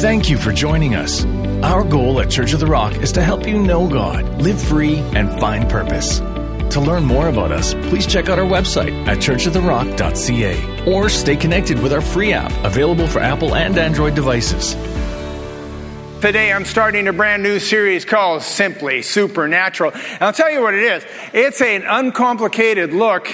Thank you for joining us. Our goal at Church of the Rock is to help you know God, live free, and find purpose. To learn more about us, please check out our website at churchoftherock.ca or stay connected with our free app available for Apple and Android devices. Today I'm starting a brand new series called Simply Supernatural. And I'll tell you what it is. It's an uncomplicated look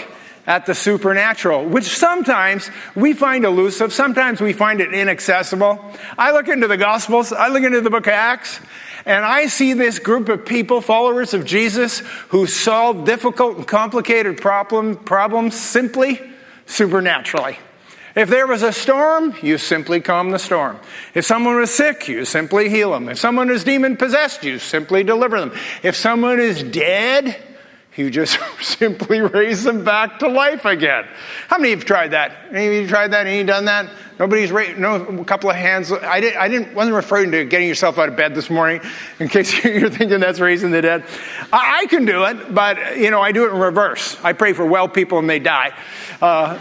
at the supernatural, which sometimes we find elusive, sometimes we find it inaccessible. I look into the Gospels, I look into the book of Acts, and I see this group of people, followers of Jesus, who solve difficult and complicated problem, problems simply supernaturally. If there was a storm, you simply calm the storm. If someone was sick, you simply heal them. If someone is demon possessed, you simply deliver them. If someone is dead, you just simply raise them back to life again. How many of you have tried that? Any of you tried that? Any done that? Nobody's raised, no, a couple of hands. I, didn't. I didn't, wasn't referring to getting yourself out of bed this morning, in case you're thinking that's raising the dead. I, I can do it, but, you know, I do it in reverse. I pray for well people and they die. Uh,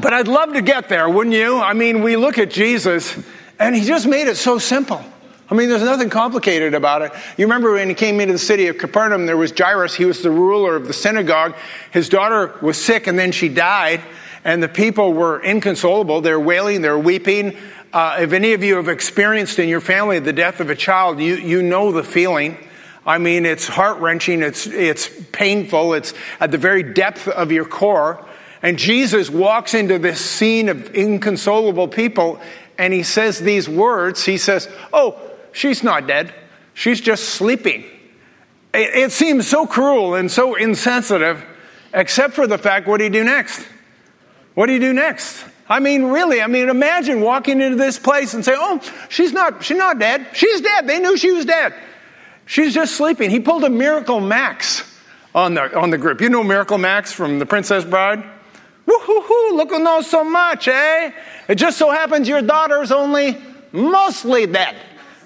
but I'd love to get there, wouldn't you? I mean, we look at Jesus, and he just made it so simple. I mean, there's nothing complicated about it. You remember when he came into the city of Capernaum, there was Jairus. He was the ruler of the synagogue. His daughter was sick and then she died, and the people were inconsolable. They're wailing, they're weeping. Uh, if any of you have experienced in your family the death of a child, you, you know the feeling. I mean, it's heart wrenching, it's, it's painful, it's at the very depth of your core. And Jesus walks into this scene of inconsolable people and he says these words. He says, Oh, She's not dead. She's just sleeping. It, it seems so cruel and so insensitive, except for the fact what do you do next? What do you do next? I mean, really, I mean, imagine walking into this place and say, oh, she's not, she's not dead. She's dead. They knew she was dead. She's just sleeping. He pulled a Miracle Max on the, on the group. You know Miracle Max from The Princess Bride? Woo-hoo-hoo, look who knows so much, eh? It just so happens your daughter's only mostly dead.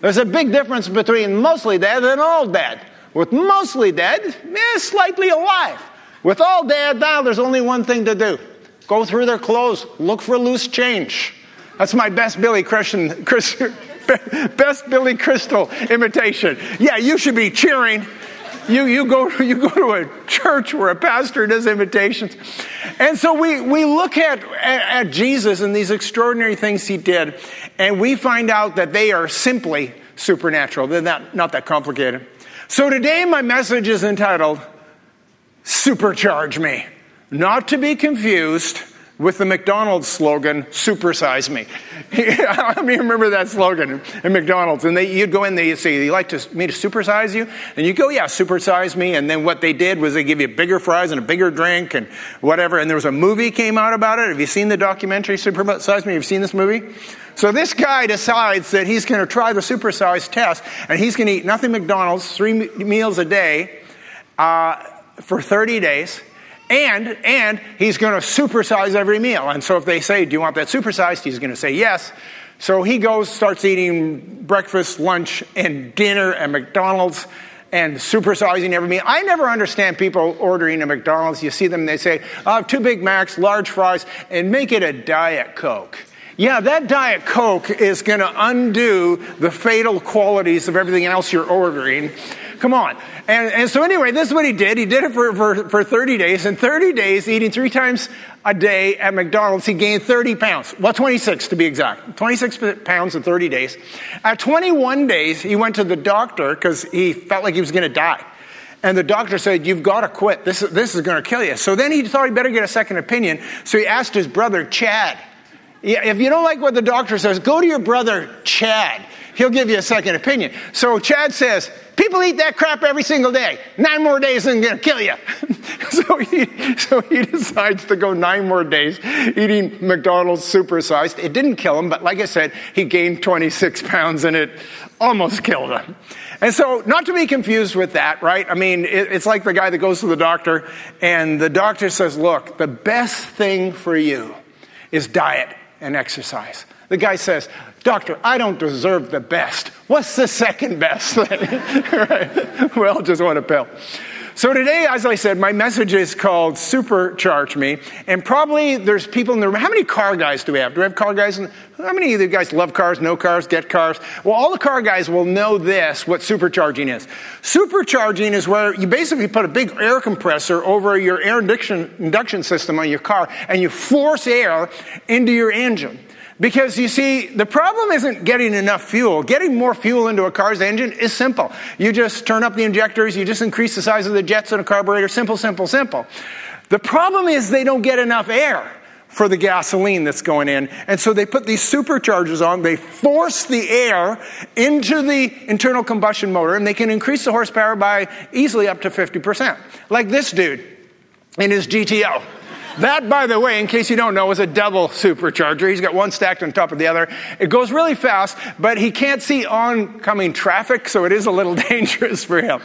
There's a big difference between mostly dead and all dead. With mostly dead, eh, slightly alive. With all dead now, there's only one thing to do go through their clothes, look for loose change. That's my best Billy Christian, Chris, best Billy Crystal imitation. Yeah, you should be cheering. You, you, go, you go to a church where a pastor does invitations. And so we, we look at, at, at Jesus and these extraordinary things he did, and we find out that they are simply supernatural. They're not, not that complicated. So today, my message is entitled Supercharge Me. Not to be confused with the McDonald's slogan, supersize me. I mean, remember that slogan in McDonald's. And they, you'd go in there, you'd say, you like to, me to supersize you? And you go, yeah, supersize me. And then what they did was they give you bigger fries and a bigger drink and whatever. And there was a movie came out about it. Have you seen the documentary, Supersize Me? Have you seen this movie? So this guy decides that he's going to try the supersize test and he's going to eat nothing McDonald's, three meals a day, uh, for 30 days and, and he's going to supersize every meal. And so if they say, Do you want that supersized? He's going to say yes. So he goes, starts eating breakfast, lunch, and dinner at McDonald's and supersizing every meal. I never understand people ordering a McDonald's. You see them, they say, "I have two Big Macs, large fries, and make it a Diet Coke. Yeah, that Diet Coke is going to undo the fatal qualities of everything else you're ordering. Come on. And, and so, anyway, this is what he did. He did it for, for, for 30 days. In 30 days, eating three times a day at McDonald's, he gained 30 pounds. Well, 26 to be exact. 26 pounds in 30 days. At 21 days, he went to the doctor because he felt like he was going to die. And the doctor said, You've got to quit. This, this is going to kill you. So then he thought he better get a second opinion. So he asked his brother, Chad. If you don't like what the doctor says, go to your brother, Chad. He'll give you a second opinion. So Chad says, People eat that crap every single day. Nine more days and going to kill you. so, he, so he decides to go nine more days eating McDonald's supersized. It didn't kill him, but like I said, he gained 26 pounds and it almost killed him. And so, not to be confused with that, right? I mean, it, it's like the guy that goes to the doctor and the doctor says, Look, the best thing for you is diet and exercise. The guy says, Doctor, I don't deserve the best. What's the second best thing? right? Well, just want a pill. So today, as I said, my message is called Supercharge Me. And probably there's people in the room. How many car guys do we have? Do we have car guys? How many of you guys love cars, know cars, get cars? Well, all the car guys will know this, what supercharging is. Supercharging is where you basically put a big air compressor over your air induction, induction system on your car and you force air into your engine. Because you see, the problem isn't getting enough fuel. Getting more fuel into a car's engine is simple. You just turn up the injectors, you just increase the size of the jets in a carburetor. Simple, simple, simple. The problem is they don't get enough air for the gasoline that's going in. And so they put these superchargers on, they force the air into the internal combustion motor, and they can increase the horsepower by easily up to 50%. Like this dude in his GTO. That, by the way, in case you don't know, is a double supercharger. He's got one stacked on top of the other. It goes really fast, but he can't see oncoming traffic, so it is a little dangerous for him.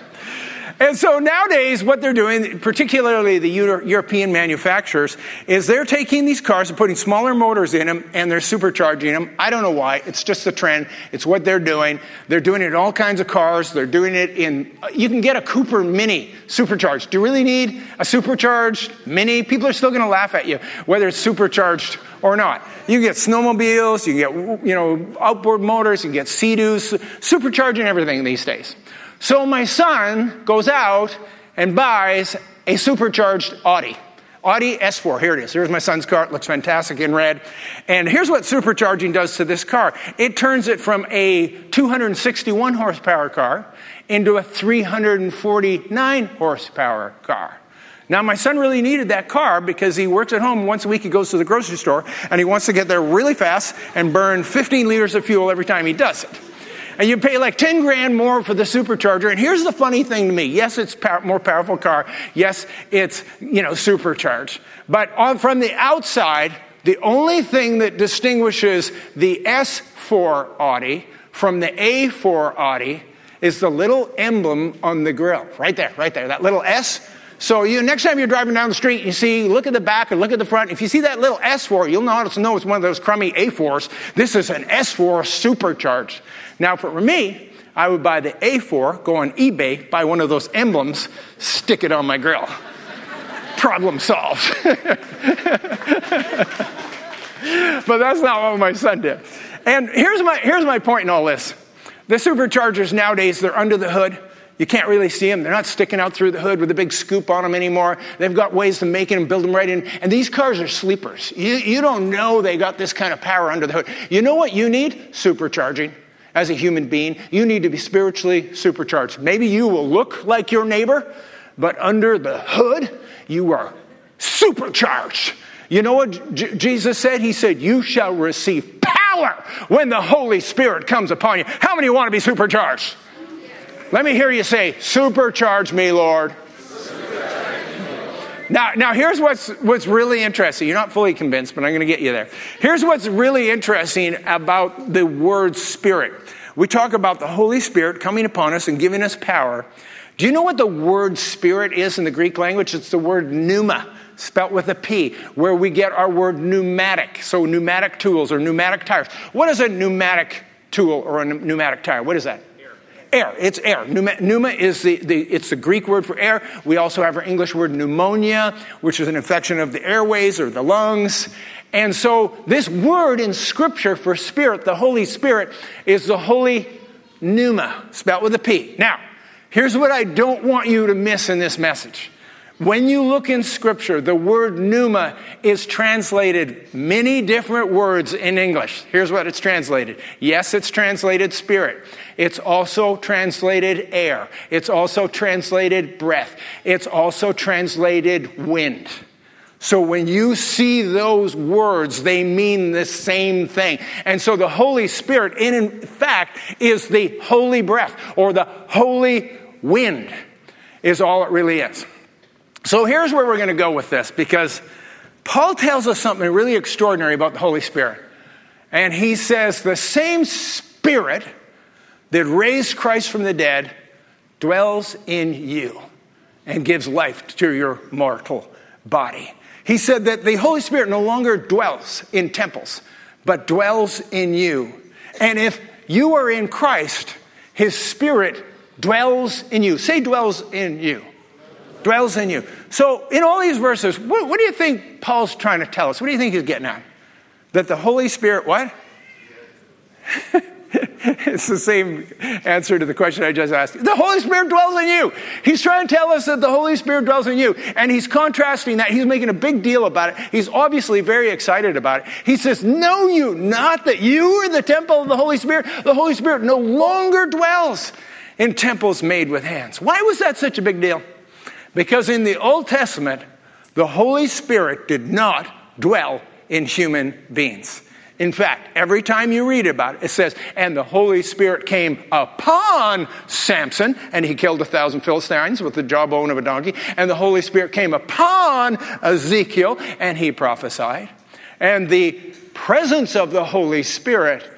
And so nowadays, what they're doing, particularly the Euro- European manufacturers, is they're taking these cars and putting smaller motors in them and they're supercharging them. I don't know why. It's just the trend. It's what they're doing. They're doing it in all kinds of cars. They're doing it in, you can get a Cooper Mini supercharged. Do you really need a supercharged Mini? People are still going to laugh at you, whether it's supercharged or not. You can get snowmobiles, you get, you know, outboard motors, you can get Sea-Doos, supercharging everything these days. So my son goes out and buys a supercharged Audi. Audi S4, here it is. Here's my son's car. It looks fantastic in red. And here's what supercharging does to this car it turns it from a 261 horsepower car into a 349 horsepower car. Now, my son really needed that car because he works at home once a week. He goes to the grocery store and he wants to get there really fast and burn 15 liters of fuel every time he does it and you pay like 10 grand more for the supercharger. And here's the funny thing to me. Yes, it's more powerful car. Yes, it's, you know, supercharged. But on, from the outside, the only thing that distinguishes the S4 Audi from the A4 Audi is the little emblem on the grill. Right there, right there. That little S so you, next time you're driving down the street, you see, look at the back and look at the front. If you see that little S4, you'll to know it's one of those crummy A4s. This is an S4 supercharged. Now, for me, I would buy the A4, go on eBay, buy one of those emblems, stick it on my grill. Problem solved. but that's not what my son did. And here's my, here's my point in all this. The superchargers nowadays, they're under the hood. You can't really see them. They're not sticking out through the hood with a big scoop on them anymore. They've got ways to make it and build them right in. And these cars are sleepers. You, you don't know they got this kind of power under the hood. You know what you need? Supercharging. As a human being, you need to be spiritually supercharged. Maybe you will look like your neighbor, but under the hood, you are supercharged. You know what J- Jesus said? He said, You shall receive power when the Holy Spirit comes upon you. How many want to be supercharged? Let me hear you say, Supercharge me, Lord. Now, now here's what's, what's really interesting. You're not fully convinced, but I'm going to get you there. Here's what's really interesting about the word spirit. We talk about the Holy Spirit coming upon us and giving us power. Do you know what the word spirit is in the Greek language? It's the word pneuma, spelt with a P, where we get our word pneumatic. So pneumatic tools or pneumatic tires. What is a pneumatic tool or a pneumatic tire? What is that? Air. It's air. Pneuma, pneuma is the, the, it's the Greek word for air. We also have our English word pneumonia, which is an infection of the airways or the lungs. And so this word in scripture for spirit, the Holy Spirit, is the holy pneuma, spelled with a P. Now, here's what I don't want you to miss in this message. When you look in scripture, the word pneuma is translated many different words in English. Here's what it's translated. Yes, it's translated spirit. It's also translated air. It's also translated breath. It's also translated wind. So when you see those words, they mean the same thing. And so the Holy Spirit, in fact, is the holy breath or the holy wind, is all it really is. So here's where we're going to go with this because Paul tells us something really extraordinary about the Holy Spirit. And he says, the same Spirit that raised Christ from the dead dwells in you and gives life to your mortal body. He said that the Holy Spirit no longer dwells in temples, but dwells in you. And if you are in Christ, his Spirit dwells in you. Say, dwells in you. Dwells in you. So, in all these verses, what, what do you think Paul's trying to tell us? What do you think he's getting at? That the Holy Spirit, what? it's the same answer to the question I just asked. The Holy Spirit dwells in you. He's trying to tell us that the Holy Spirit dwells in you. And he's contrasting that. He's making a big deal about it. He's obviously very excited about it. He says, Know you not that you are the temple of the Holy Spirit? The Holy Spirit no longer dwells in temples made with hands. Why was that such a big deal? Because in the Old Testament, the Holy Spirit did not dwell in human beings. In fact, every time you read about it, it says, and the Holy Spirit came upon Samson, and he killed a thousand Philistines with the jawbone of a donkey. And the Holy Spirit came upon Ezekiel, and he prophesied. And the presence of the Holy Spirit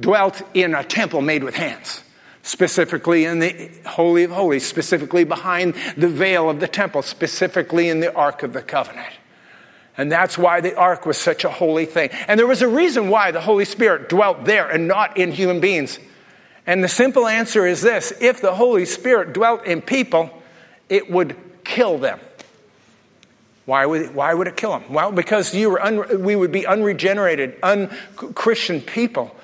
dwelt in a temple made with hands, specifically in the Holy of Holies, specifically behind the veil of the temple, specifically in the Ark of the Covenant. And that's why the ark was such a holy thing. And there was a reason why the Holy Spirit dwelt there and not in human beings. And the simple answer is this if the Holy Spirit dwelt in people, it would kill them. Why would, why would it kill them? Well, because you were un, we would be unregenerated, unchristian people.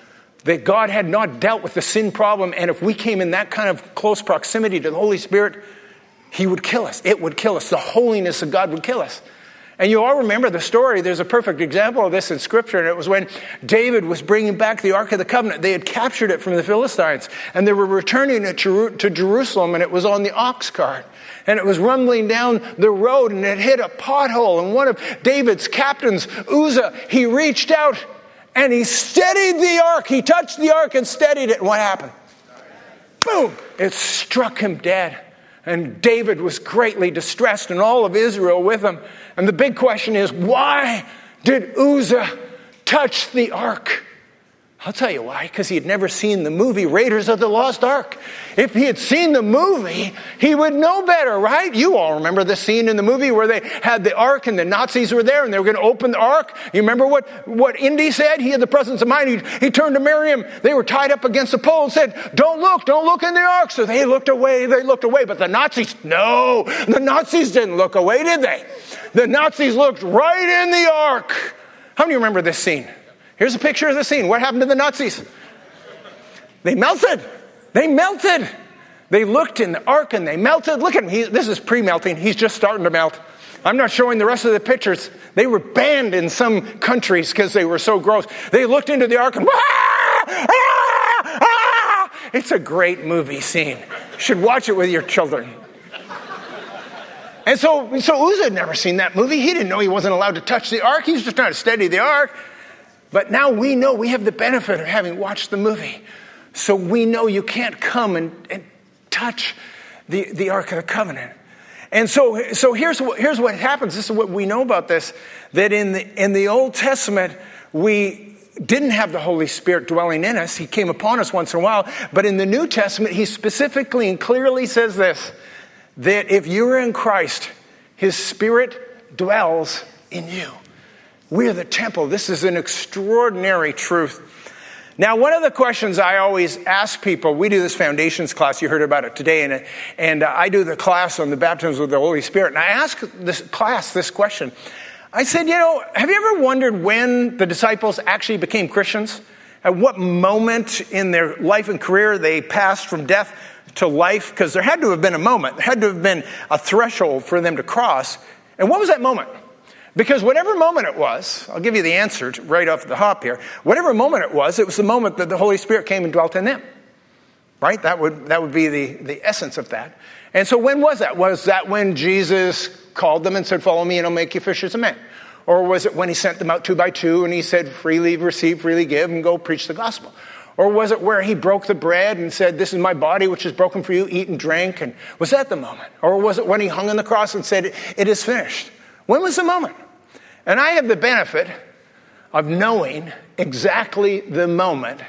That God had not dealt with the sin problem, and if we came in that kind of close proximity to the Holy Spirit, He would kill us. It would kill us. The holiness of God would kill us. And you all remember the story. There's a perfect example of this in Scripture, and it was when David was bringing back the Ark of the Covenant. They had captured it from the Philistines, and they were returning it to Jerusalem, and it was on the ox cart. And it was rumbling down the road, and it hit a pothole. And one of David's captains, Uzzah, he reached out and he steadied the ark. He touched the ark and steadied it. And what happened? Boom! It struck him dead. And David was greatly distressed, and all of Israel with him. And the big question is why did Uzzah touch the ark? I'll tell you why, because he had never seen the movie Raiders of the Lost Ark. If he had seen the movie, he would know better, right? You all remember the scene in the movie where they had the ark and the Nazis were there and they were going to open the ark. You remember what, what Indy said? He had the presence of mind. He, he turned to Miriam. They were tied up against the pole and said, Don't look, don't look in the ark. So they looked away, they looked away. But the Nazis, no, the Nazis didn't look away, did they? The Nazis looked right in the ark. How many remember this scene? Here's a picture of the scene. What happened to the Nazis? They melted. They melted. They looked in the ark and they melted. Look at him. He, this is pre melting. He's just starting to melt. I'm not showing the rest of the pictures. They were banned in some countries because they were so gross. They looked into the ark and, ah, ah, ah. it's a great movie scene. You should watch it with your children. And so, so Uzzah had never seen that movie. He didn't know he wasn't allowed to touch the ark. He was just trying to steady the ark. But now we know we have the benefit of having watched the movie. So we know you can't come and, and touch the, the Ark of the Covenant. And so, so here's, what, here's what happens. This is what we know about this that in the, in the Old Testament, we didn't have the Holy Spirit dwelling in us. He came upon us once in a while. But in the New Testament, he specifically and clearly says this that if you're in Christ, his Spirit dwells in you. We're the temple. This is an extraordinary truth. Now, one of the questions I always ask people, we do this foundations class, you heard about it today, and, and I do the class on the baptism with the Holy Spirit, and I ask this class this question. I said, you know, have you ever wondered when the disciples actually became Christians? At what moment in their life and career they passed from death to life? Because there had to have been a moment, there had to have been a threshold for them to cross. And what was that moment? Because whatever moment it was, I'll give you the answer right off the hop here. Whatever moment it was, it was the moment that the Holy Spirit came and dwelt in them. Right? That would, that would be the, the essence of that. And so when was that? Was that when Jesus called them and said, Follow me and I'll make you fishers of men? Or was it when he sent them out two by two and he said, Freely receive, freely give, and go preach the gospel? Or was it where he broke the bread and said, This is my body which is broken for you, eat and drink? And was that the moment? Or was it when he hung on the cross and said, It is finished? When was the moment? And I have the benefit of knowing exactly the moment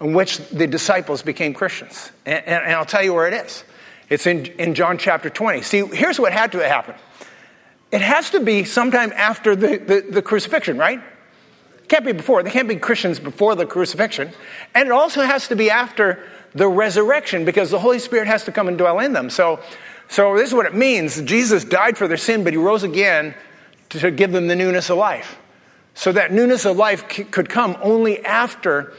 in which the disciples became Christians. And, and, and, I'll tell you where it is. It's in, in John chapter 20. See, here's what had to happen it has to be sometime after the, the, the crucifixion, right? Can't be before. They can't be Christians before the crucifixion. And it also has to be after the resurrection because the Holy Spirit has to come and dwell in them. So, So this is what it means. Jesus died for their sin, but he rose again to give them the newness of life. So that newness of life c- could come only after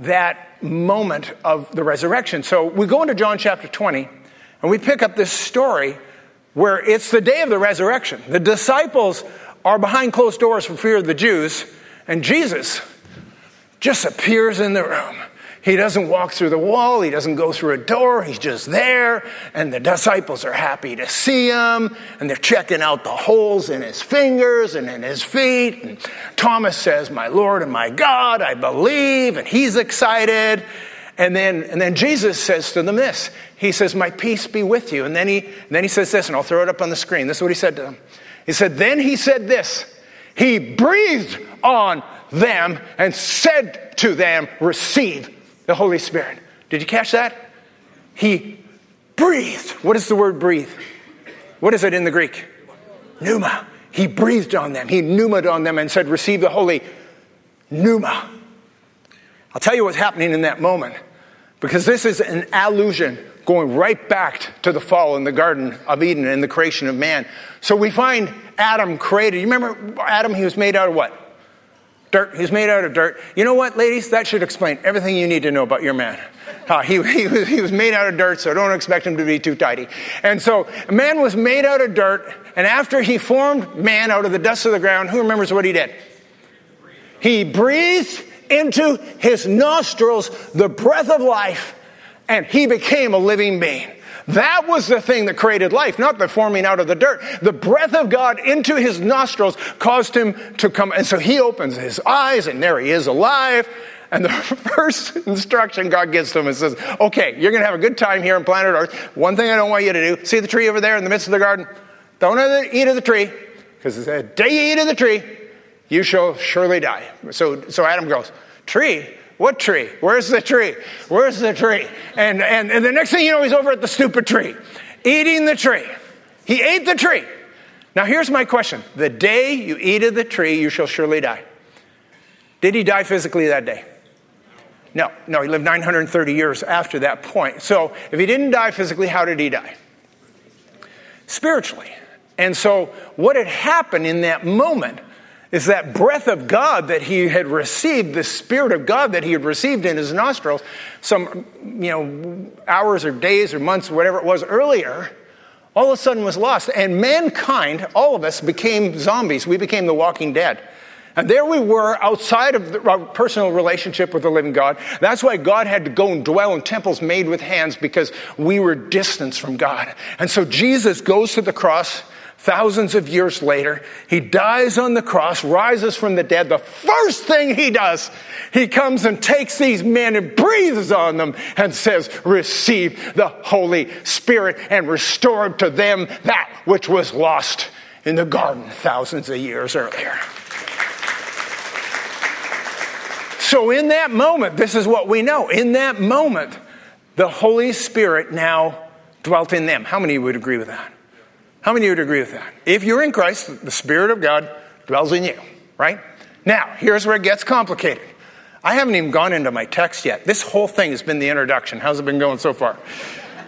that moment of the resurrection. So we go into John chapter 20 and we pick up this story where it's the day of the resurrection. The disciples are behind closed doors for fear of the Jews, and Jesus just appears in the room. He doesn't walk through the wall. He doesn't go through a door. He's just there. And the disciples are happy to see him. And they're checking out the holes in his fingers and in his feet. And Thomas says, My Lord and my God, I believe. And he's excited. And then, and then Jesus says to them this. He says, My peace be with you. And then he, and then he says this, and I'll throw it up on the screen. This is what he said to them. He said, Then he said this. He breathed on them and said to them, Receive the Holy Spirit. Did you catch that? He breathed. What is the word breathe? What is it in the Greek? Pneuma. He breathed on them. He pneumaed on them and said, Receive the Holy Pneuma. I'll tell you what's happening in that moment because this is an allusion going right back to the fall in the Garden of Eden and the creation of man. So we find Adam created. You remember Adam? He was made out of what? Dirt. He's made out of dirt. You know what, ladies? That should explain everything you need to know about your man. Uh, he, he, was, he was made out of dirt, so don't expect him to be too tidy. And so, man was made out of dirt, and after he formed man out of the dust of the ground, who remembers what he did? He breathed into his nostrils the breath of life, and he became a living being. That was the thing that created life, not the forming out of the dirt. The breath of God into his nostrils caused him to come. And so he opens his eyes, and there he is alive. And the first instruction God gives to him is says, Okay, you're going to have a good time here on planet Earth. One thing I don't want you to do see the tree over there in the midst of the garden? Don't eat of the tree, because the day you eat of the tree, you shall surely die. So, so Adam goes, Tree? What tree? Where's the tree? Where's the tree? And, and, and the next thing you know, he's over at the stupid tree, eating the tree. He ate the tree. Now, here's my question The day you eat of the tree, you shall surely die. Did he die physically that day? No, no, he lived 930 years after that point. So, if he didn't die physically, how did he die? Spiritually. And so, what had happened in that moment is that breath of God that he had received, the Spirit of God that he had received in his nostrils, some, you know, hours or days or months, or whatever it was earlier, all of a sudden was lost. And mankind, all of us, became zombies. We became the walking dead. And there we were outside of our personal relationship with the living God. That's why God had to go and dwell in temples made with hands because we were distanced from God. And so Jesus goes to the cross thousands of years later. He dies on the cross, rises from the dead. The first thing he does, he comes and takes these men and breathes on them and says, Receive the Holy Spirit and restore to them that which was lost in the garden thousands of years earlier. So, in that moment, this is what we know. In that moment, the Holy Spirit now dwelt in them. How many would agree with that? How many of you would agree with that? If you're in Christ, the Spirit of God dwells in you, right? Now, here's where it gets complicated. I haven't even gone into my text yet. This whole thing has been the introduction. How's it been going so far?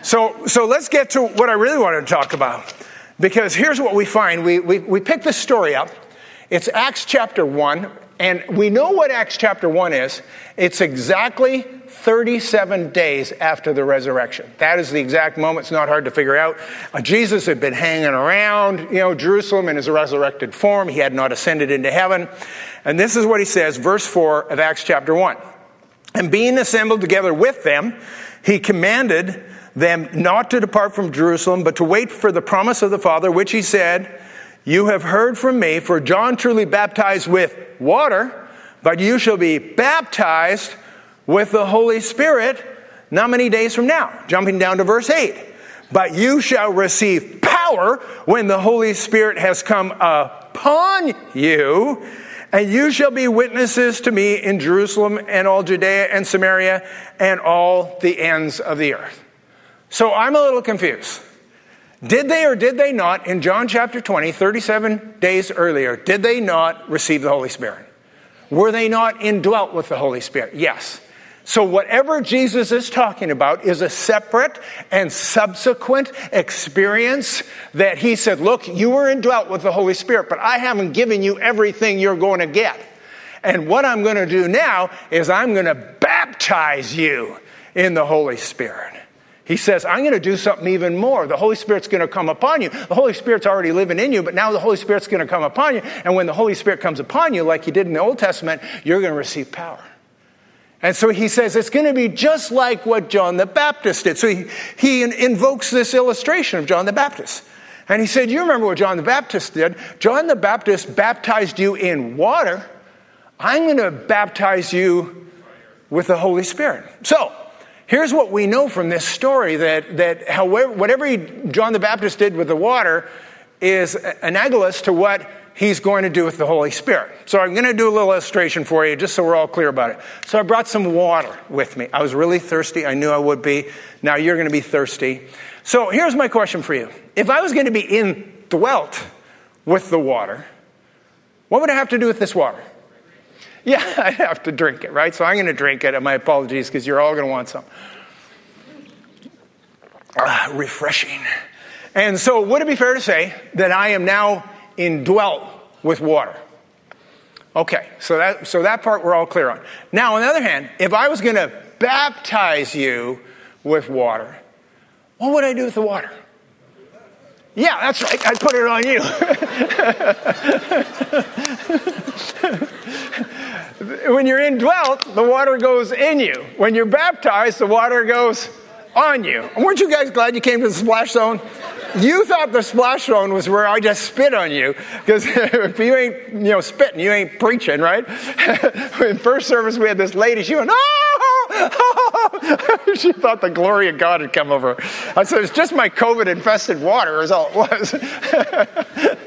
So, so let's get to what I really wanted to talk about. Because here's what we find. We, we, we pick this story up. It's Acts chapter 1, and we know what Acts chapter 1 is. It's exactly 37 days after the resurrection. That is the exact moment. It's not hard to figure out. Uh, Jesus had been hanging around, you know, Jerusalem in his resurrected form. He had not ascended into heaven. And this is what he says, verse 4 of Acts chapter 1. And being assembled together with them, he commanded them not to depart from Jerusalem, but to wait for the promise of the Father, which he said, You have heard from me, for John truly baptized with water, but you shall be baptized with the Holy Spirit not many days from now. Jumping down to verse 8. But you shall receive power when the Holy Spirit has come upon you, and you shall be witnesses to me in Jerusalem and all Judea and Samaria and all the ends of the earth. So I'm a little confused. Did they or did they not, in John chapter 20, 37 days earlier, did they not receive the Holy Spirit? Were they not indwelt with the Holy Spirit? Yes. So, whatever Jesus is talking about is a separate and subsequent experience that he said, Look, you were indwelt with the Holy Spirit, but I haven't given you everything you're going to get. And what I'm going to do now is I'm going to baptize you in the Holy Spirit. He says, I'm going to do something even more. The Holy Spirit's going to come upon you. The Holy Spirit's already living in you, but now the Holy Spirit's going to come upon you. And when the Holy Spirit comes upon you, like he did in the Old Testament, you're going to receive power. And so he says it's going to be just like what John the Baptist did. So he, he invokes this illustration of John the Baptist. And he said, You remember what John the Baptist did? John the Baptist baptized you in water. I'm going to baptize you with the Holy Spirit. So, here's what we know from this story that, that however, whatever he, John the Baptist did with the water is analogous to what he's going to do with the Holy Spirit. So I'm going to do a little illustration for you just so we're all clear about it. So I brought some water with me. I was really thirsty. I knew I would be. Now you're going to be thirsty. So here's my question for you. If I was going to be indwelt with the water, what would I have to do with this water? Yeah, I have to drink it, right? So I'm going to drink it, and my apologies because you're all going to want some. Ah, refreshing. And so, would it be fair to say that I am now indwelt with water. Okay, so that, so that part we're all clear on. Now, on the other hand, if I was going to baptize you with water, what would I do with the water? Yeah, that's right. I'd put it on you. when you're indwelt, the water goes in you. When you're baptized, the water goes on you. Weren't you guys glad you came to the splash zone? You thought the splash zone was where I just spit on you because if you ain't you know spitting, you ain't preaching, right? In first service, we had this lady. She went, oh! she thought the glory of God had come over. Her. I said, it's just my COVID infested water, is all it was.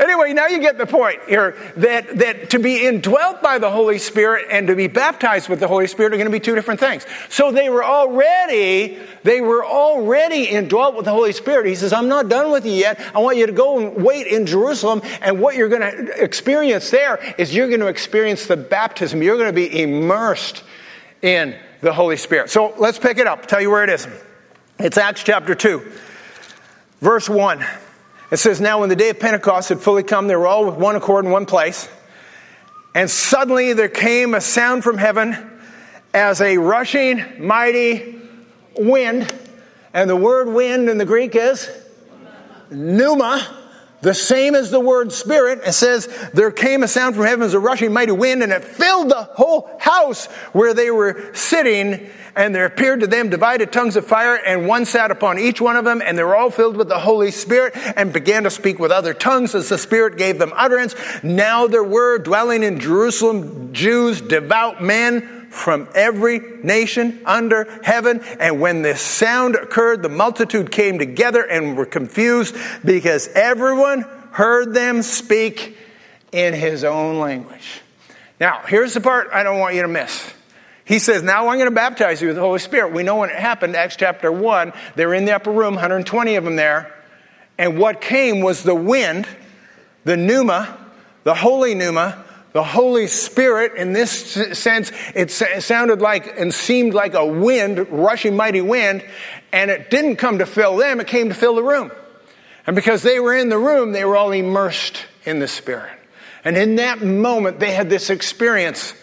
Anyway, now you get the point here that, that to be indwelt by the Holy Spirit and to be baptized with the Holy Spirit are going to be two different things. So they were already, they were already indwelt with the Holy Spirit. He says, I'm not done with you yet. I want you to go and wait in Jerusalem. And what you're going to experience there is you're going to experience the baptism. You're going to be immersed in the Holy Spirit. So let's pick it up. tell you where it is. It's Acts chapter 2, verse 1. It says, Now when the day of Pentecost had fully come, they were all with one accord in one place. And suddenly there came a sound from heaven as a rushing, mighty wind. And the word wind in the Greek is pneuma, the same as the word spirit. It says, There came a sound from heaven as a rushing mighty wind, and it filled the whole house where they were sitting. And there appeared to them divided tongues of fire, and one sat upon each one of them, and they were all filled with the Holy Spirit, and began to speak with other tongues as the Spirit gave them utterance. Now there were dwelling in Jerusalem Jews, devout men from every nation under heaven. And when this sound occurred, the multitude came together and were confused because everyone heard them speak in his own language. Now, here's the part I don't want you to miss. He says, Now I'm going to baptize you with the Holy Spirit. We know when it happened, Acts chapter 1, they're in the upper room, 120 of them there. And what came was the wind, the pneuma, the holy pneuma, the Holy Spirit. In this sense, it sounded like and seemed like a wind, rushing mighty wind. And it didn't come to fill them, it came to fill the room. And because they were in the room, they were all immersed in the Spirit. And in that moment, they had this experience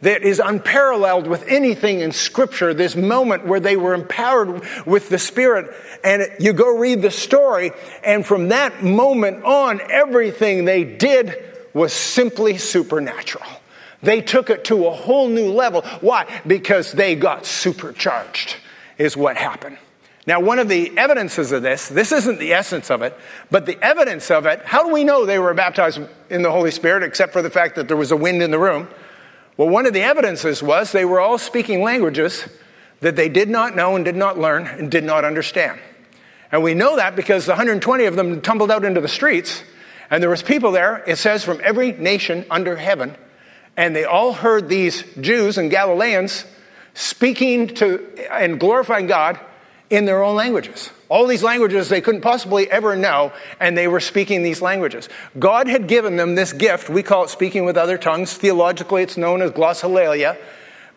that is unparalleled with anything in Scripture, this moment where they were empowered with the Spirit. And you go read the story, and from that moment on, everything they did was simply supernatural. They took it to a whole new level. Why? Because they got supercharged, is what happened. Now, one of the evidences of this, this isn't the essence of it, but the evidence of it, how do we know they were baptized in the Holy Spirit except for the fact that there was a wind in the room? Well, one of the evidences was they were all speaking languages that they did not know and did not learn and did not understand. And we know that because the 120 of them tumbled out into the streets, and there was people there, it says, from every nation under heaven, and they all heard these Jews and Galileans speaking to and glorifying God in their own languages. All these languages they couldn't possibly ever know, and they were speaking these languages. God had given them this gift. We call it speaking with other tongues. Theologically, it's known as glossolalia.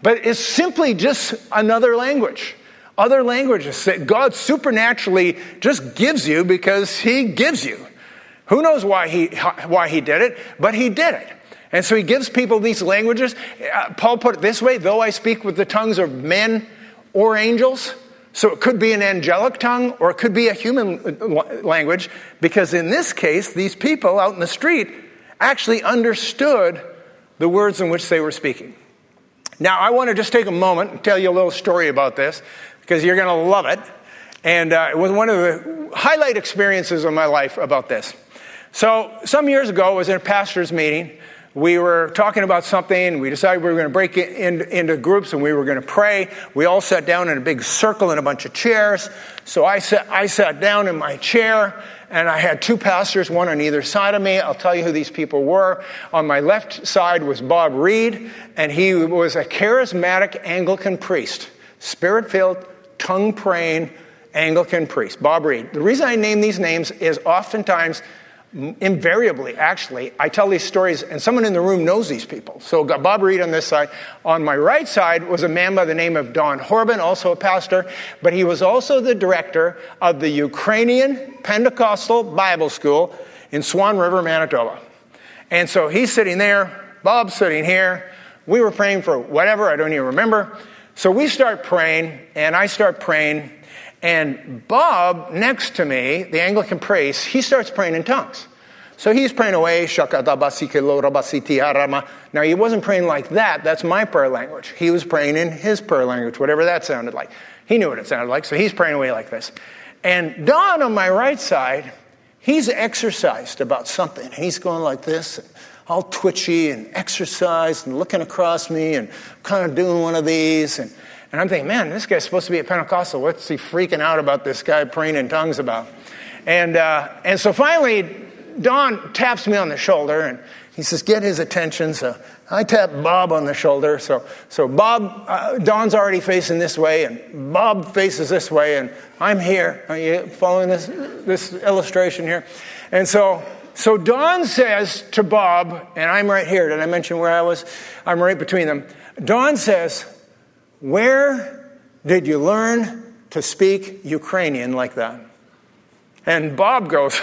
but it's simply just another language. Other languages that God supernaturally just gives you because He gives you. Who knows why He, why he did it, but He did it. And so He gives people these languages. Uh, Paul put it this way though I speak with the tongues of men or angels, so it could be an angelic tongue or it could be a human language, because in this case, these people out in the street actually understood the words in which they were speaking. Now, I want to just take a moment and tell you a little story about this because you're going to love it. And uh, it was one of the highlight experiences of my life about this. So, some years ago, I was in a pastor's meeting, we were talking about something. We decided we were going to break in, into groups and we were going to pray. We all sat down in a big circle in a bunch of chairs. So I sat, I sat down in my chair and I had two pastors, one on either side of me. I'll tell you who these people were. On my left side was Bob Reed, and he was a charismatic Anglican priest, spirit filled, tongue praying Anglican priest, Bob Reed. The reason I name these names is oftentimes invariably, actually, I tell these stories, and someone in the room knows these people. So, Bob Reed on this side. On my right side was a man by the name of Don Horban, also a pastor, but he was also the director of the Ukrainian Pentecostal Bible School in Swan River, Manitoba. And so he's sitting there, Bob's sitting here. We were praying for whatever, I don't even remember. So we start praying, and I start praying, and Bob, next to me, the Anglican priest, he starts praying in tongues. So he's praying away, Now, he wasn't praying like that. That's my prayer language. He was praying in his prayer language, whatever that sounded like. He knew what it sounded like, so he's praying away like this. And Don on my right side, he's exercised about something. He's going like this, all twitchy and exercised and looking across me and kind of doing one of these. And and I'm thinking, man, this guy's supposed to be a Pentecostal. What's he freaking out about this guy praying in tongues about? And, uh, and so finally, Don taps me on the shoulder and he says, get his attention. So I tap Bob on the shoulder. So, so Bob, uh, Don's already facing this way and Bob faces this way and I'm here. Are you following this, this illustration here? And so, so Don says to Bob, and I'm right here. Did I mention where I was? I'm right between them. Don says, where did you learn to speak Ukrainian like that? And Bob goes,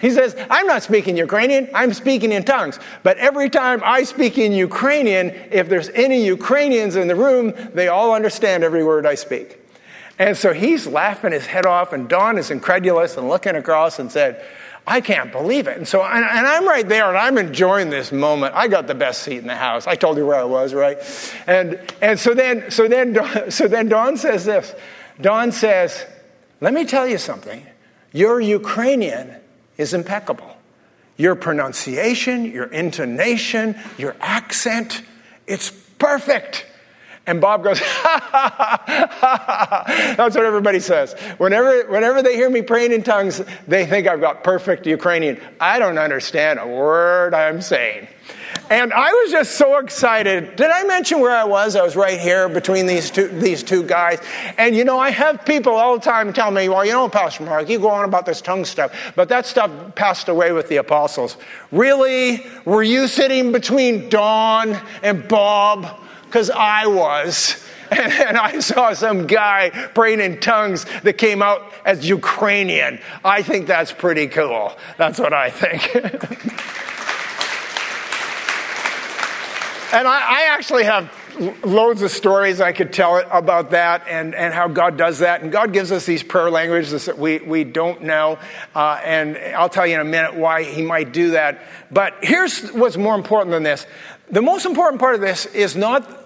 he says, I'm not speaking Ukrainian, I'm speaking in tongues. But every time I speak in Ukrainian, if there's any Ukrainians in the room, they all understand every word I speak. And so he's laughing his head off, and Don is incredulous and looking across and said, I can't believe it. And so, and, and, I'm right there and I'm enjoying this moment. I got the best seat in the house. I told you where I was, right? And, and so then, so then, so then Don says this. Don says, let me tell you something. Your Ukrainian is impeccable. Your pronunciation, your intonation, your accent, it's perfect. And Bob goes, That's what everybody says. Whenever, whenever they hear me praying in tongues, they think I've got perfect Ukrainian. I don't understand a word I'm saying. And I was just so excited. Did I mention where I was? I was right here between these two, these two guys. And you know, I have people all the time tell me, well, you know, Pastor Mark, you go on about this tongue stuff, but that stuff passed away with the apostles. Really? Were you sitting between Don and Bob? Because I was. And, and, I saw some guy praying in tongues that came out as Ukrainian. I think that's pretty cool. That's what I think. and I, I, actually have loads of stories I could tell about that and, and how God does that. And God gives us these prayer languages that we, we don't know. Uh, and I'll tell you in a minute why He might do that. But here's what's more important than this. The most important part of this is not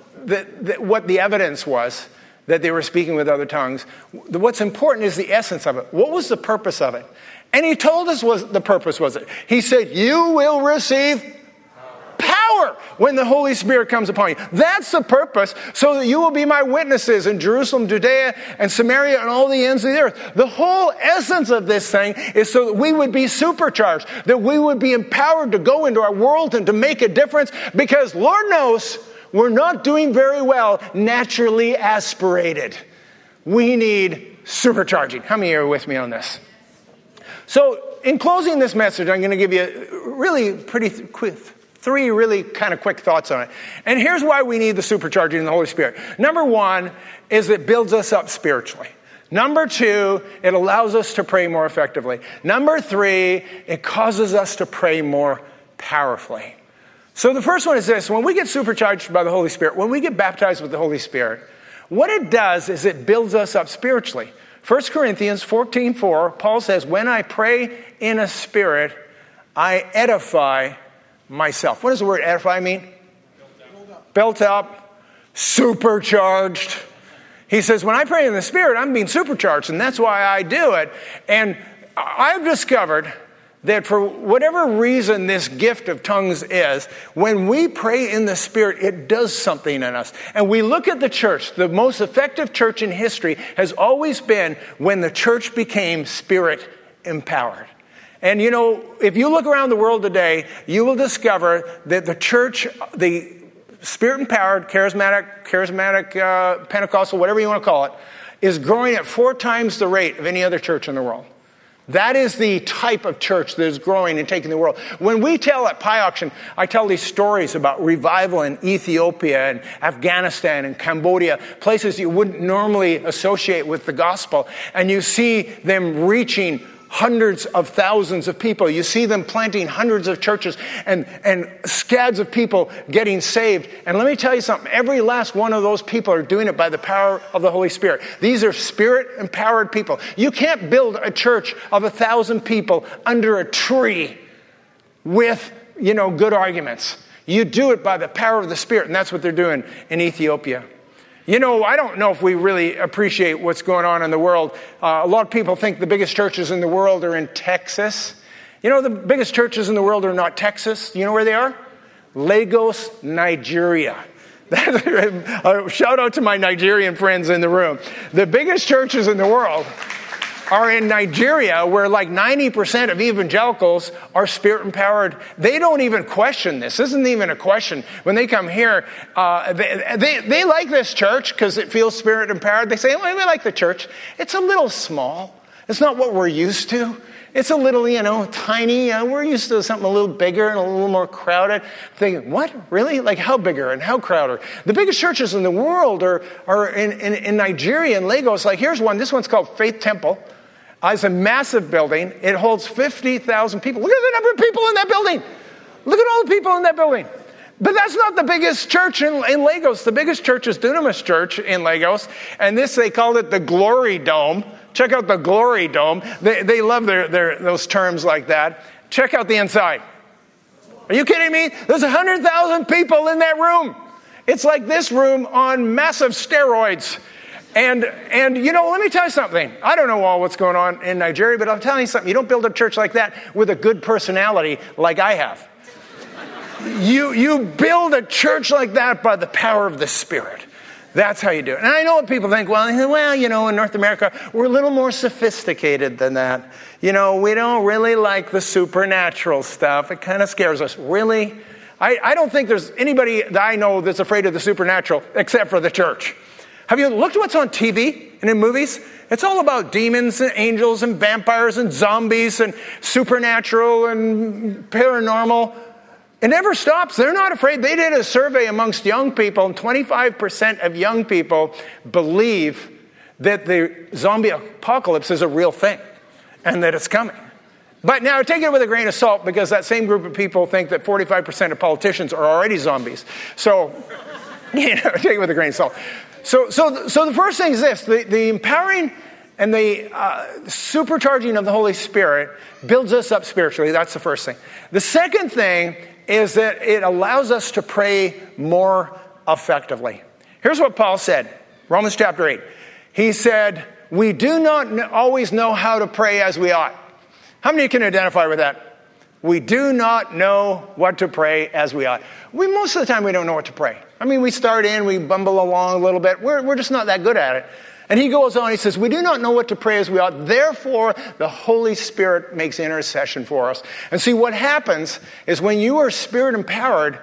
what the evidence was that they were speaking with other tongues. What's important is the essence of it. What was the purpose of it? And he told us what the purpose was it. He said, You will receive power when the Holy Spirit comes upon you. That's the purpose, so that you will be my witnesses in Jerusalem, Judea, and Samaria, and all the ends of the earth. The whole essence of this thing is so that we would be supercharged, that we would be empowered to go into our world and to make a difference, because Lord knows we're not doing very well naturally aspirated. We need supercharging. How many are with me on this? So, in closing this message, I'm going to give you really pretty th- quick Three really kind of quick thoughts on it. And here's why we need the supercharging in the Holy Spirit. Number one is it builds us up spiritually. Number two, it allows us to pray more effectively. Number three, it causes us to pray more powerfully. So the first one is this when we get supercharged by the Holy Spirit, when we get baptized with the Holy Spirit, what it does is it builds us up spiritually. 1 Corinthians 14 4, Paul says, When I pray in a spirit, I edify myself. What does the word edify mean? Built up. Built up, supercharged. He says, when I pray in the Spirit, I'm being supercharged, and that's why I do it. And I've discovered that for whatever reason this gift of tongues is, when we pray in the Spirit, it does something in us. And we look at the church, the most effective church in history has always been when the church became Spirit empowered. And you know, if you look around the world today, you will discover that the church, the spirit empowered, charismatic, charismatic, uh, Pentecostal, whatever you want to call it, is growing at four times the rate of any other church in the world. That is the type of church that is growing and taking the world. When we tell at Pie Auction, I tell these stories about revival in Ethiopia and Afghanistan and Cambodia, places you wouldn't normally associate with the gospel, and you see them reaching hundreds of thousands of people. You see them planting hundreds of churches and, and scads of people getting saved. And let me tell you something every last one of those people are doing it by the power of the Holy Spirit. These are spirit empowered people. You can't build a church of a thousand people under a tree with, you know, good arguments. You do it by the power of the Spirit, and that's what they're doing in Ethiopia. You know, I don't know if we really appreciate what's going on in the world. Uh, a lot of people think the biggest churches in the world are in Texas. You know, the biggest churches in the world are not Texas. You know where they are? Lagos, Nigeria. shout out to my Nigerian friends in the room. The biggest churches in the world are in Nigeria, where like 90% of evangelicals are spirit empowered. They don't even question this. This isn't even a question. When they come here, uh, they, they, they, like this church because it feels spirit empowered. They say, well, we like the church. It's a little small. It's not what we're used to. It's a little, you know, tiny. Uh, we're used to something a little bigger and a little more crowded. Thinking, what? Really? Like how bigger and how crowded? The biggest churches in the world are, are in, in, in Nigeria and Lagos. Like here's one. This one's called Faith Temple. Uh, it's a massive building. It holds 50,000 people. Look at the number of people in that building. Look at all the people in that building. But that's not the biggest church in, in, Lagos. The biggest church is Dunamis Church in Lagos. And this, they called it the Glory Dome. Check out the Glory Dome. They, they love their, their, those terms like that. Check out the inside. Are you kidding me? There's 100,000 people in that room. It's like this room on massive steroids. And, and, you know, let me tell you something. I don't know all what's going on in Nigeria, but I'm telling you something. You don't build a church like that with a good personality like I have. you, you build a church like that by the power of the Spirit. That's how you do it. And I know what people think, well, well, you know, in North America, we're a little more sophisticated than that. You know, we don't really like the supernatural stuff. It kind of scares us. Really? I, I don't think there's anybody that I know that's afraid of the supernatural except for the church. Have you looked at what's on TV and in movies? It's all about demons and angels and vampires and zombies and supernatural and paranormal. It never stops. They're not afraid. They did a survey amongst young people, and 25% of young people believe that the zombie apocalypse is a real thing and that it's coming. But now take it with a grain of salt because that same group of people think that 45% of politicians are already zombies. So, you know, take it with a grain of salt. So, so, so the first thing is this the, the empowering and the uh, supercharging of the Holy Spirit builds us up spiritually. That's the first thing. The second thing is that it allows us to pray more effectively. Here's what Paul said Romans chapter 8. He said, We do not always know how to pray as we ought. How many can identify with that? We do not know what to pray as we ought. We, most of the time, we don't know what to pray. I mean, we start in, we bumble along a little bit. We're, we're just not that good at it. And he goes on, he says, We do not know what to pray as we ought. Therefore, the Holy Spirit makes intercession for us. And see, what happens is when you are spirit empowered,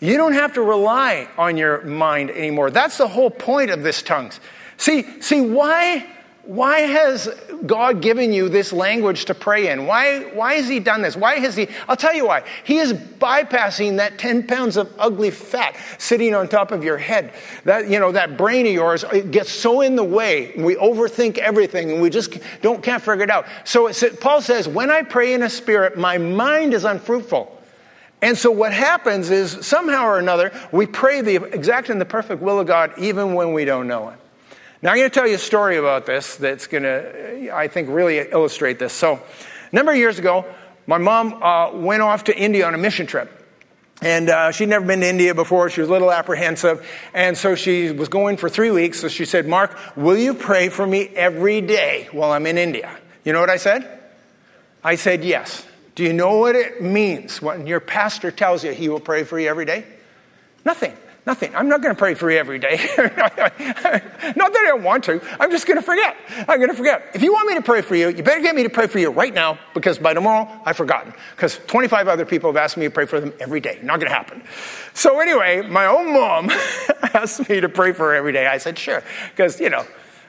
you don't have to rely on your mind anymore. That's the whole point of this tongues. See, see, why, why has God given you this language to pray in? Why, why has He done this? Why has He? I'll tell you why. He is bypassing that 10 pounds of ugly fat sitting on top of your head. That, you know, that brain of yours it gets so in the way. We overthink everything and we just don't, can't figure it out. So it, Paul says, when I pray in a spirit, my mind is unfruitful. And so what happens is somehow or another, we pray the exact and the perfect will of God even when we don't know it. Now, I'm going to tell you a story about this that's going to, I think, really illustrate this. So, a number of years ago, my mom uh, went off to India on a mission trip. And uh, she'd never been to India before. She was a little apprehensive. And so she was going for three weeks. So she said, Mark, will you pray for me every day while I'm in India? You know what I said? I said, yes. Do you know what it means when your pastor tells you he will pray for you every day? Nothing. Nothing. I'm not going to pray for you every day. not that I don't want to. I'm just going to forget. I'm going to forget. If you want me to pray for you, you better get me to pray for you right now because by tomorrow I've forgotten. Because 25 other people have asked me to pray for them every day. Not going to happen. So anyway, my own mom asked me to pray for her every day. I said, sure. Because, you know,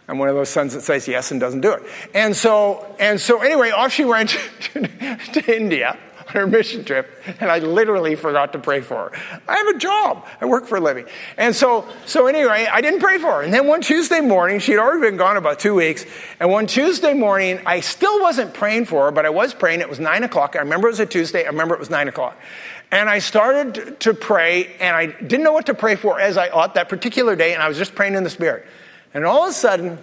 I'm one of those sons that says yes and doesn't do it. And so, and so anyway, off she went to India on her mission trip, and I literally forgot to pray for her. I have a job. I work for a living. And so, so anyway, I didn't pray for her. And then one Tuesday morning, she'd already been gone about two weeks, and one Tuesday morning, I still wasn't praying for her, but I was praying. It was nine o'clock. I remember it was a Tuesday. I remember it was nine o'clock. And I started to pray, and I didn't know what to pray for as I ought that particular day, and I was just praying in the Spirit. And all of a sudden,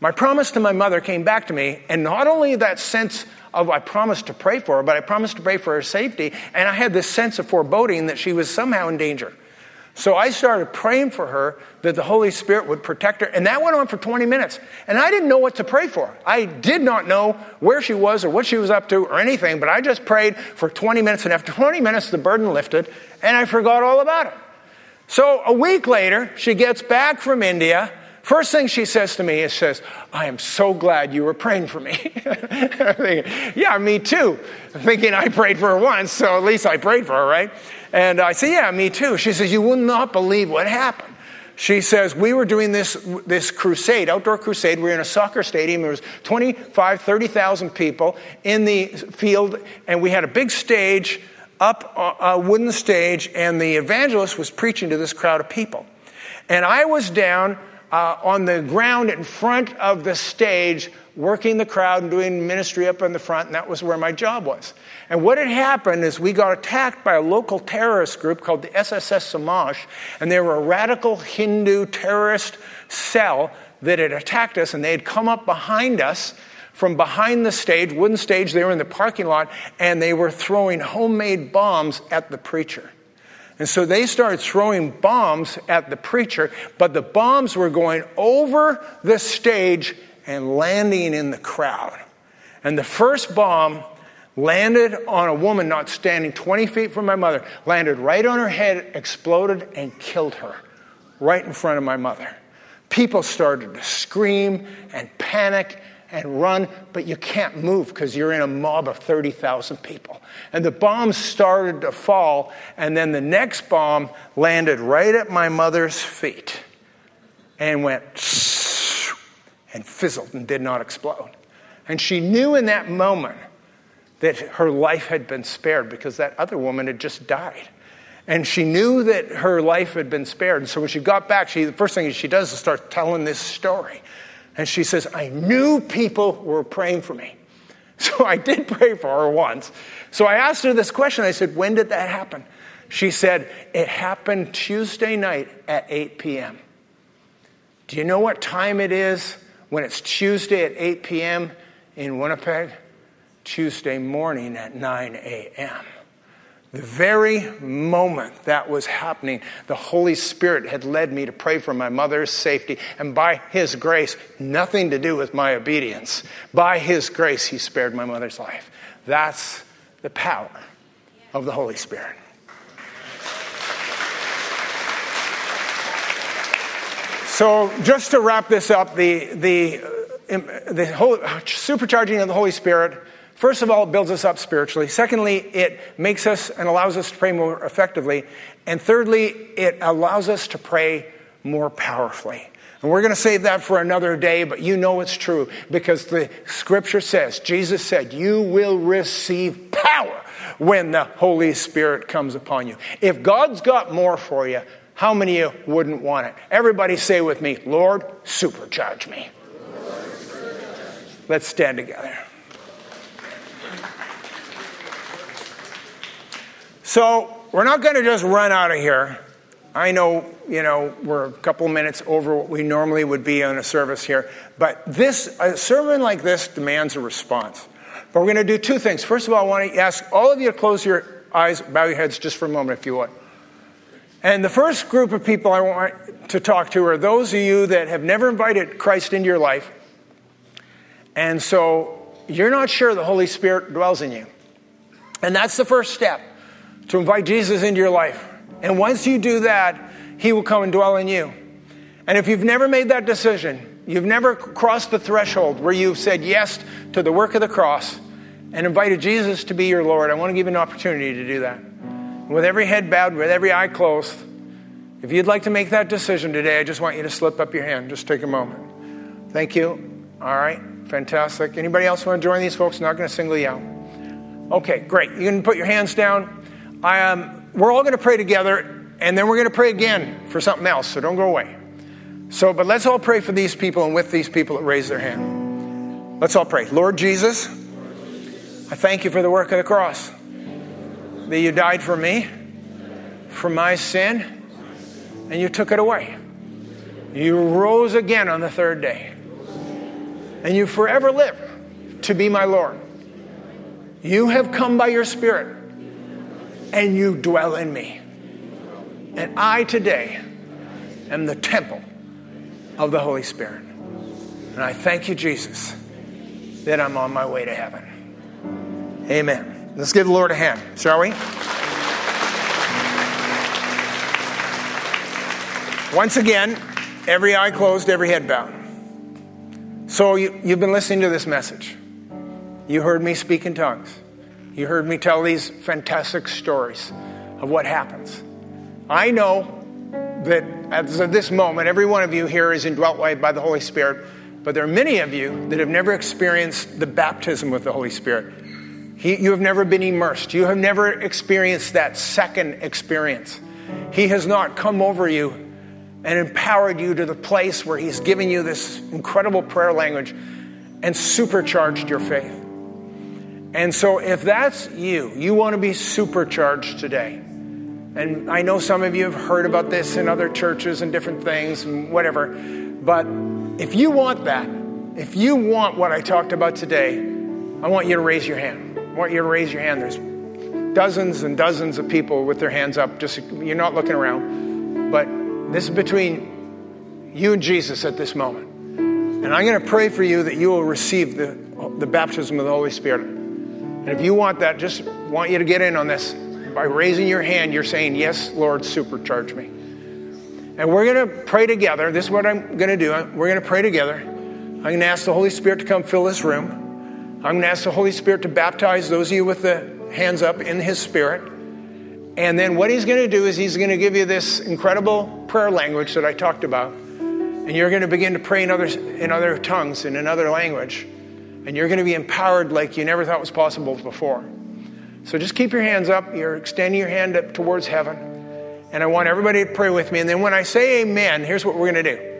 my promise to my mother came back to me, and not only that sense of I promised to pray for her, but I promised to pray for her safety. And I had this sense of foreboding that she was somehow in danger. So I started praying for her that the Holy Spirit would protect her. And that went on for 20 minutes. And I didn't know what to pray for. I did not know where she was or what she was up to or anything, but I just prayed for 20 minutes. And after 20 minutes, the burden lifted and I forgot all about it. So a week later, she gets back from India First thing she says to me is, says, I am so glad you were praying for me. thinking, yeah, me too. thinking I prayed for her once, so at least I prayed for her, right? And I say, yeah, me too. She says, you will not believe what happened. She says, we were doing this, this crusade, outdoor crusade. We were in a soccer stadium. There was 25, 30,000 people in the field, and we had a big stage, up uh, a wooden stage, and the evangelist was preaching to this crowd of people. And I was down uh, on the ground in front of the stage, working the crowd and doing ministry up in the front, and that was where my job was. And what had happened is we got attacked by a local terrorist group called the SSS Samaj, and they were a radical Hindu terrorist cell that had attacked us, and they had come up behind us from behind the stage, wooden stage, they were in the parking lot, and they were throwing homemade bombs at the preacher. And so they started throwing bombs at the preacher, but the bombs were going over the stage and landing in the crowd. And the first bomb landed on a woman not standing 20 feet from my mother, landed right on her head, exploded, and killed her right in front of my mother. People started to scream and panic and run, but you can't move because you're in a mob of 30,000 people. And the bombs started to fall, and then the next bomb landed right at my mother's feet and went and fizzled and did not explode. And she knew in that moment that her life had been spared because that other woman had just died. And she knew that her life had been spared. And so when she got back, she, the first thing she does is start telling this story. And she says, I knew people were praying for me. So I did pray for her once. So I asked her this question. I said, When did that happen? She said, It happened Tuesday night at 8 p.m. Do you know what time it is when it's Tuesday at 8 p.m. in Winnipeg? Tuesday morning at 9 a.m. The very moment that was happening, the Holy Spirit had led me to pray for my mother's safety. And by His grace, nothing to do with my obedience, by His grace, He spared my mother's life. That's the power of the Holy Spirit. So, just to wrap this up, the, the, uh, the whole, supercharging of the Holy Spirit First of all, it builds us up spiritually. Secondly, it makes us and allows us to pray more effectively. And thirdly, it allows us to pray more powerfully. And we're going to save that for another day, but you know it's true because the scripture says, Jesus said, you will receive power when the Holy Spirit comes upon you. If God's got more for you, how many of you wouldn't want it? Everybody say with me, Lord, supercharge me. Let's stand together. So, we're not going to just run out of here. I know, you know, we're a couple minutes over what we normally would be on a service here, but this, a sermon like this demands a response. But we're going to do two things. First of all, I want to ask all of you to close your eyes, bow your heads just for a moment, if you would. And the first group of people I want to talk to are those of you that have never invited Christ into your life. And so you're not sure the Holy Spirit dwells in you. And that's the first step to invite Jesus into your life. And once you do that, He will come and dwell in you. And if you've never made that decision, you've never crossed the threshold where you've said yes to the work of the cross and invited Jesus to be your Lord, I want to give you an opportunity to do that. With every head bowed, with every eye closed, if you'd like to make that decision today, I just want you to slip up your hand. Just take a moment. Thank you. All right, fantastic. Anybody else want to join these folks? not going to single you out. Okay, great. You can put your hands down. Um, we're all going to pray together, and then we're going to pray again for something else, so don't go away. So, but let's all pray for these people and with these people that raise their hand. Let's all pray. Lord Jesus, I thank you for the work of the cross. That you died for me, for my sin, and you took it away. You rose again on the third day. And you forever live to be my Lord. You have come by your Spirit and you dwell in me. And I today am the temple of the Holy Spirit. And I thank you, Jesus, that I'm on my way to heaven. Amen. Let's give the Lord a hand, shall we? Once again, every eye closed, every head bowed. So you, have been listening to this message. You heard me speak in tongues. You heard me tell these fantastic stories of what happens. I know that at this moment, every one of you here is indwelt by the Holy Spirit, but there are many of you that have never experienced the baptism with the Holy Spirit. He, you have never been immersed. You have never experienced that second experience. He has not come over you and empowered you to the place where He's given you this incredible prayer language and supercharged your faith. And so, if that's you, you want to be supercharged today. And I know some of you have heard about this in other churches and different things and whatever. But if you want that, if you want what I talked about today, I want you to raise your hand. I want you to raise your hand. There's dozens and dozens of people with their hands up. Just you're not looking around. But this is between you and Jesus at this moment. And I'm going to pray for you that you will receive the, the baptism of the Holy Spirit. And if you want that, just want you to get in on this. By raising your hand, you're saying, Yes, Lord, supercharge me. And we're going to pray together. This is what I'm going to do. We're going to pray together. I'm going to ask the Holy Spirit to come fill this room. I'm going to ask the Holy Spirit to baptize those of you with the hands up in His Spirit. And then what He's going to do is He's going to give you this incredible prayer language that I talked about. And you're going to begin to pray in other, in other tongues, in another language and you're going to be empowered like you never thought was possible before. So just keep your hands up. You're extending your hand up towards heaven. And I want everybody to pray with me. And then when I say amen, here's what we're going to do.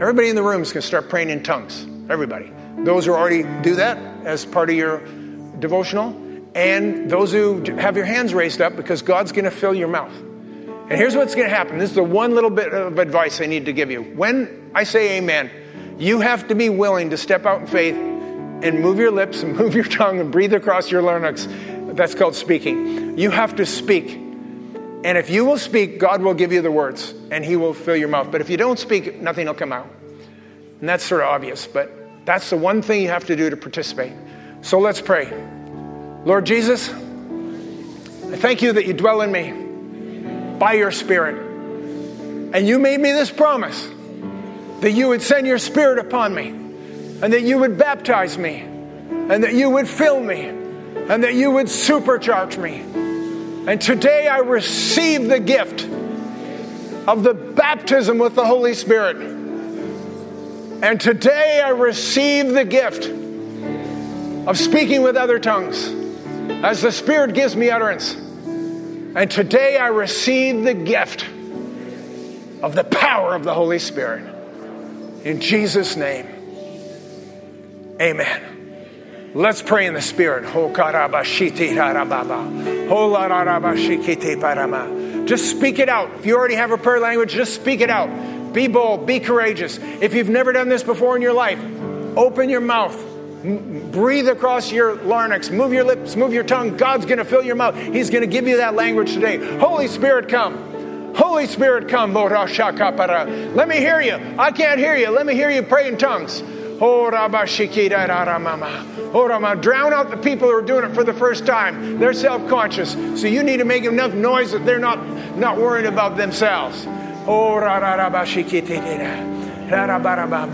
Everybody in the room is going to start praying in tongues. Everybody. Those who already do that as part of your devotional, and those who have your hands raised up because God's going to fill your mouth. And here's what's going to happen. This is the one little bit of advice I need to give you. When I say amen, you have to be willing to step out in faith and move your lips and move your tongue and breathe across your larynx. That's called speaking. You have to speak. And if you will speak, God will give you the words and He will fill your mouth. But if you don't speak, nothing will come out. And that's sort of obvious, but that's the one thing you have to do to participate. So let's pray. Lord Jesus, I thank you that you dwell in me by your Spirit. And you made me this promise that you would send your Spirit upon me and that you would baptize me, and that you would fill me, and that you would supercharge me. And today I receive the gift of the baptism with the Holy Spirit. And today I receive the gift of speaking with other tongues as the Spirit gives me utterance. And today I receive the gift of the power of the Holy Spirit. In Jesus' name, amen. Let's pray in the Spirit. Oh, oh, just speak it out. If you already have a prayer language, just speak it out. Be bold, be courageous. If you've never done this before in your life, open your mouth. Breathe across your larynx, move your lips, move your tongue. God's going to fill your mouth. He's going to give you that language today. Holy Spirit, come. Holy Spirit, come. Let me hear you. I can't hear you. Let me hear you pray in tongues. Drown out the people who are doing it for the first time. They're self conscious. So you need to make enough noise that they're not, not worried about themselves. Oh,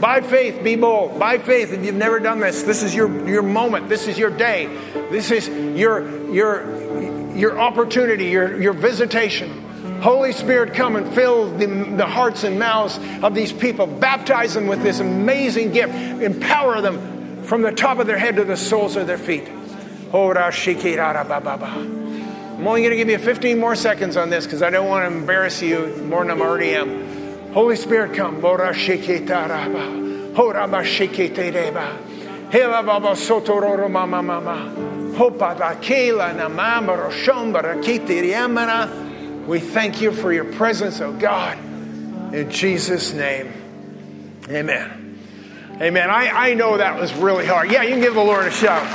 By faith, be bold. By faith, if you've never done this, this is your, your moment. This is your day. This is your, your, your opportunity, your, your visitation. Holy Spirit, come and fill the, the hearts and mouths of these people. Baptize them with this amazing gift. Empower them from the top of their head to the soles of their feet. I'm only going to give you 15 more seconds on this because I don't want to embarrass you more than I already am. Holy Spirit, come. We thank you for your presence, oh God. In Jesus' name, amen. Amen. I, I know that was really hard. Yeah, you can give the Lord a shout.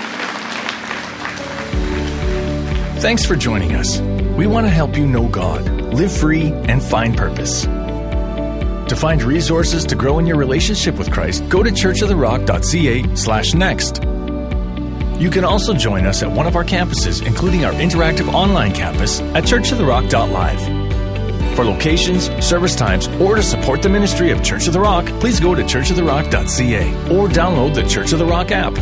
Thanks for joining us. We want to help you know God, live free, and find purpose. To find resources to grow in your relationship with Christ, go to churchoftherock.ca slash next. You can also join us at one of our campuses, including our interactive online campus at churchoftherock.live. For locations, service times, or to support the ministry of Church of the Rock, please go to churchoftherock.ca or download the Church of the Rock app.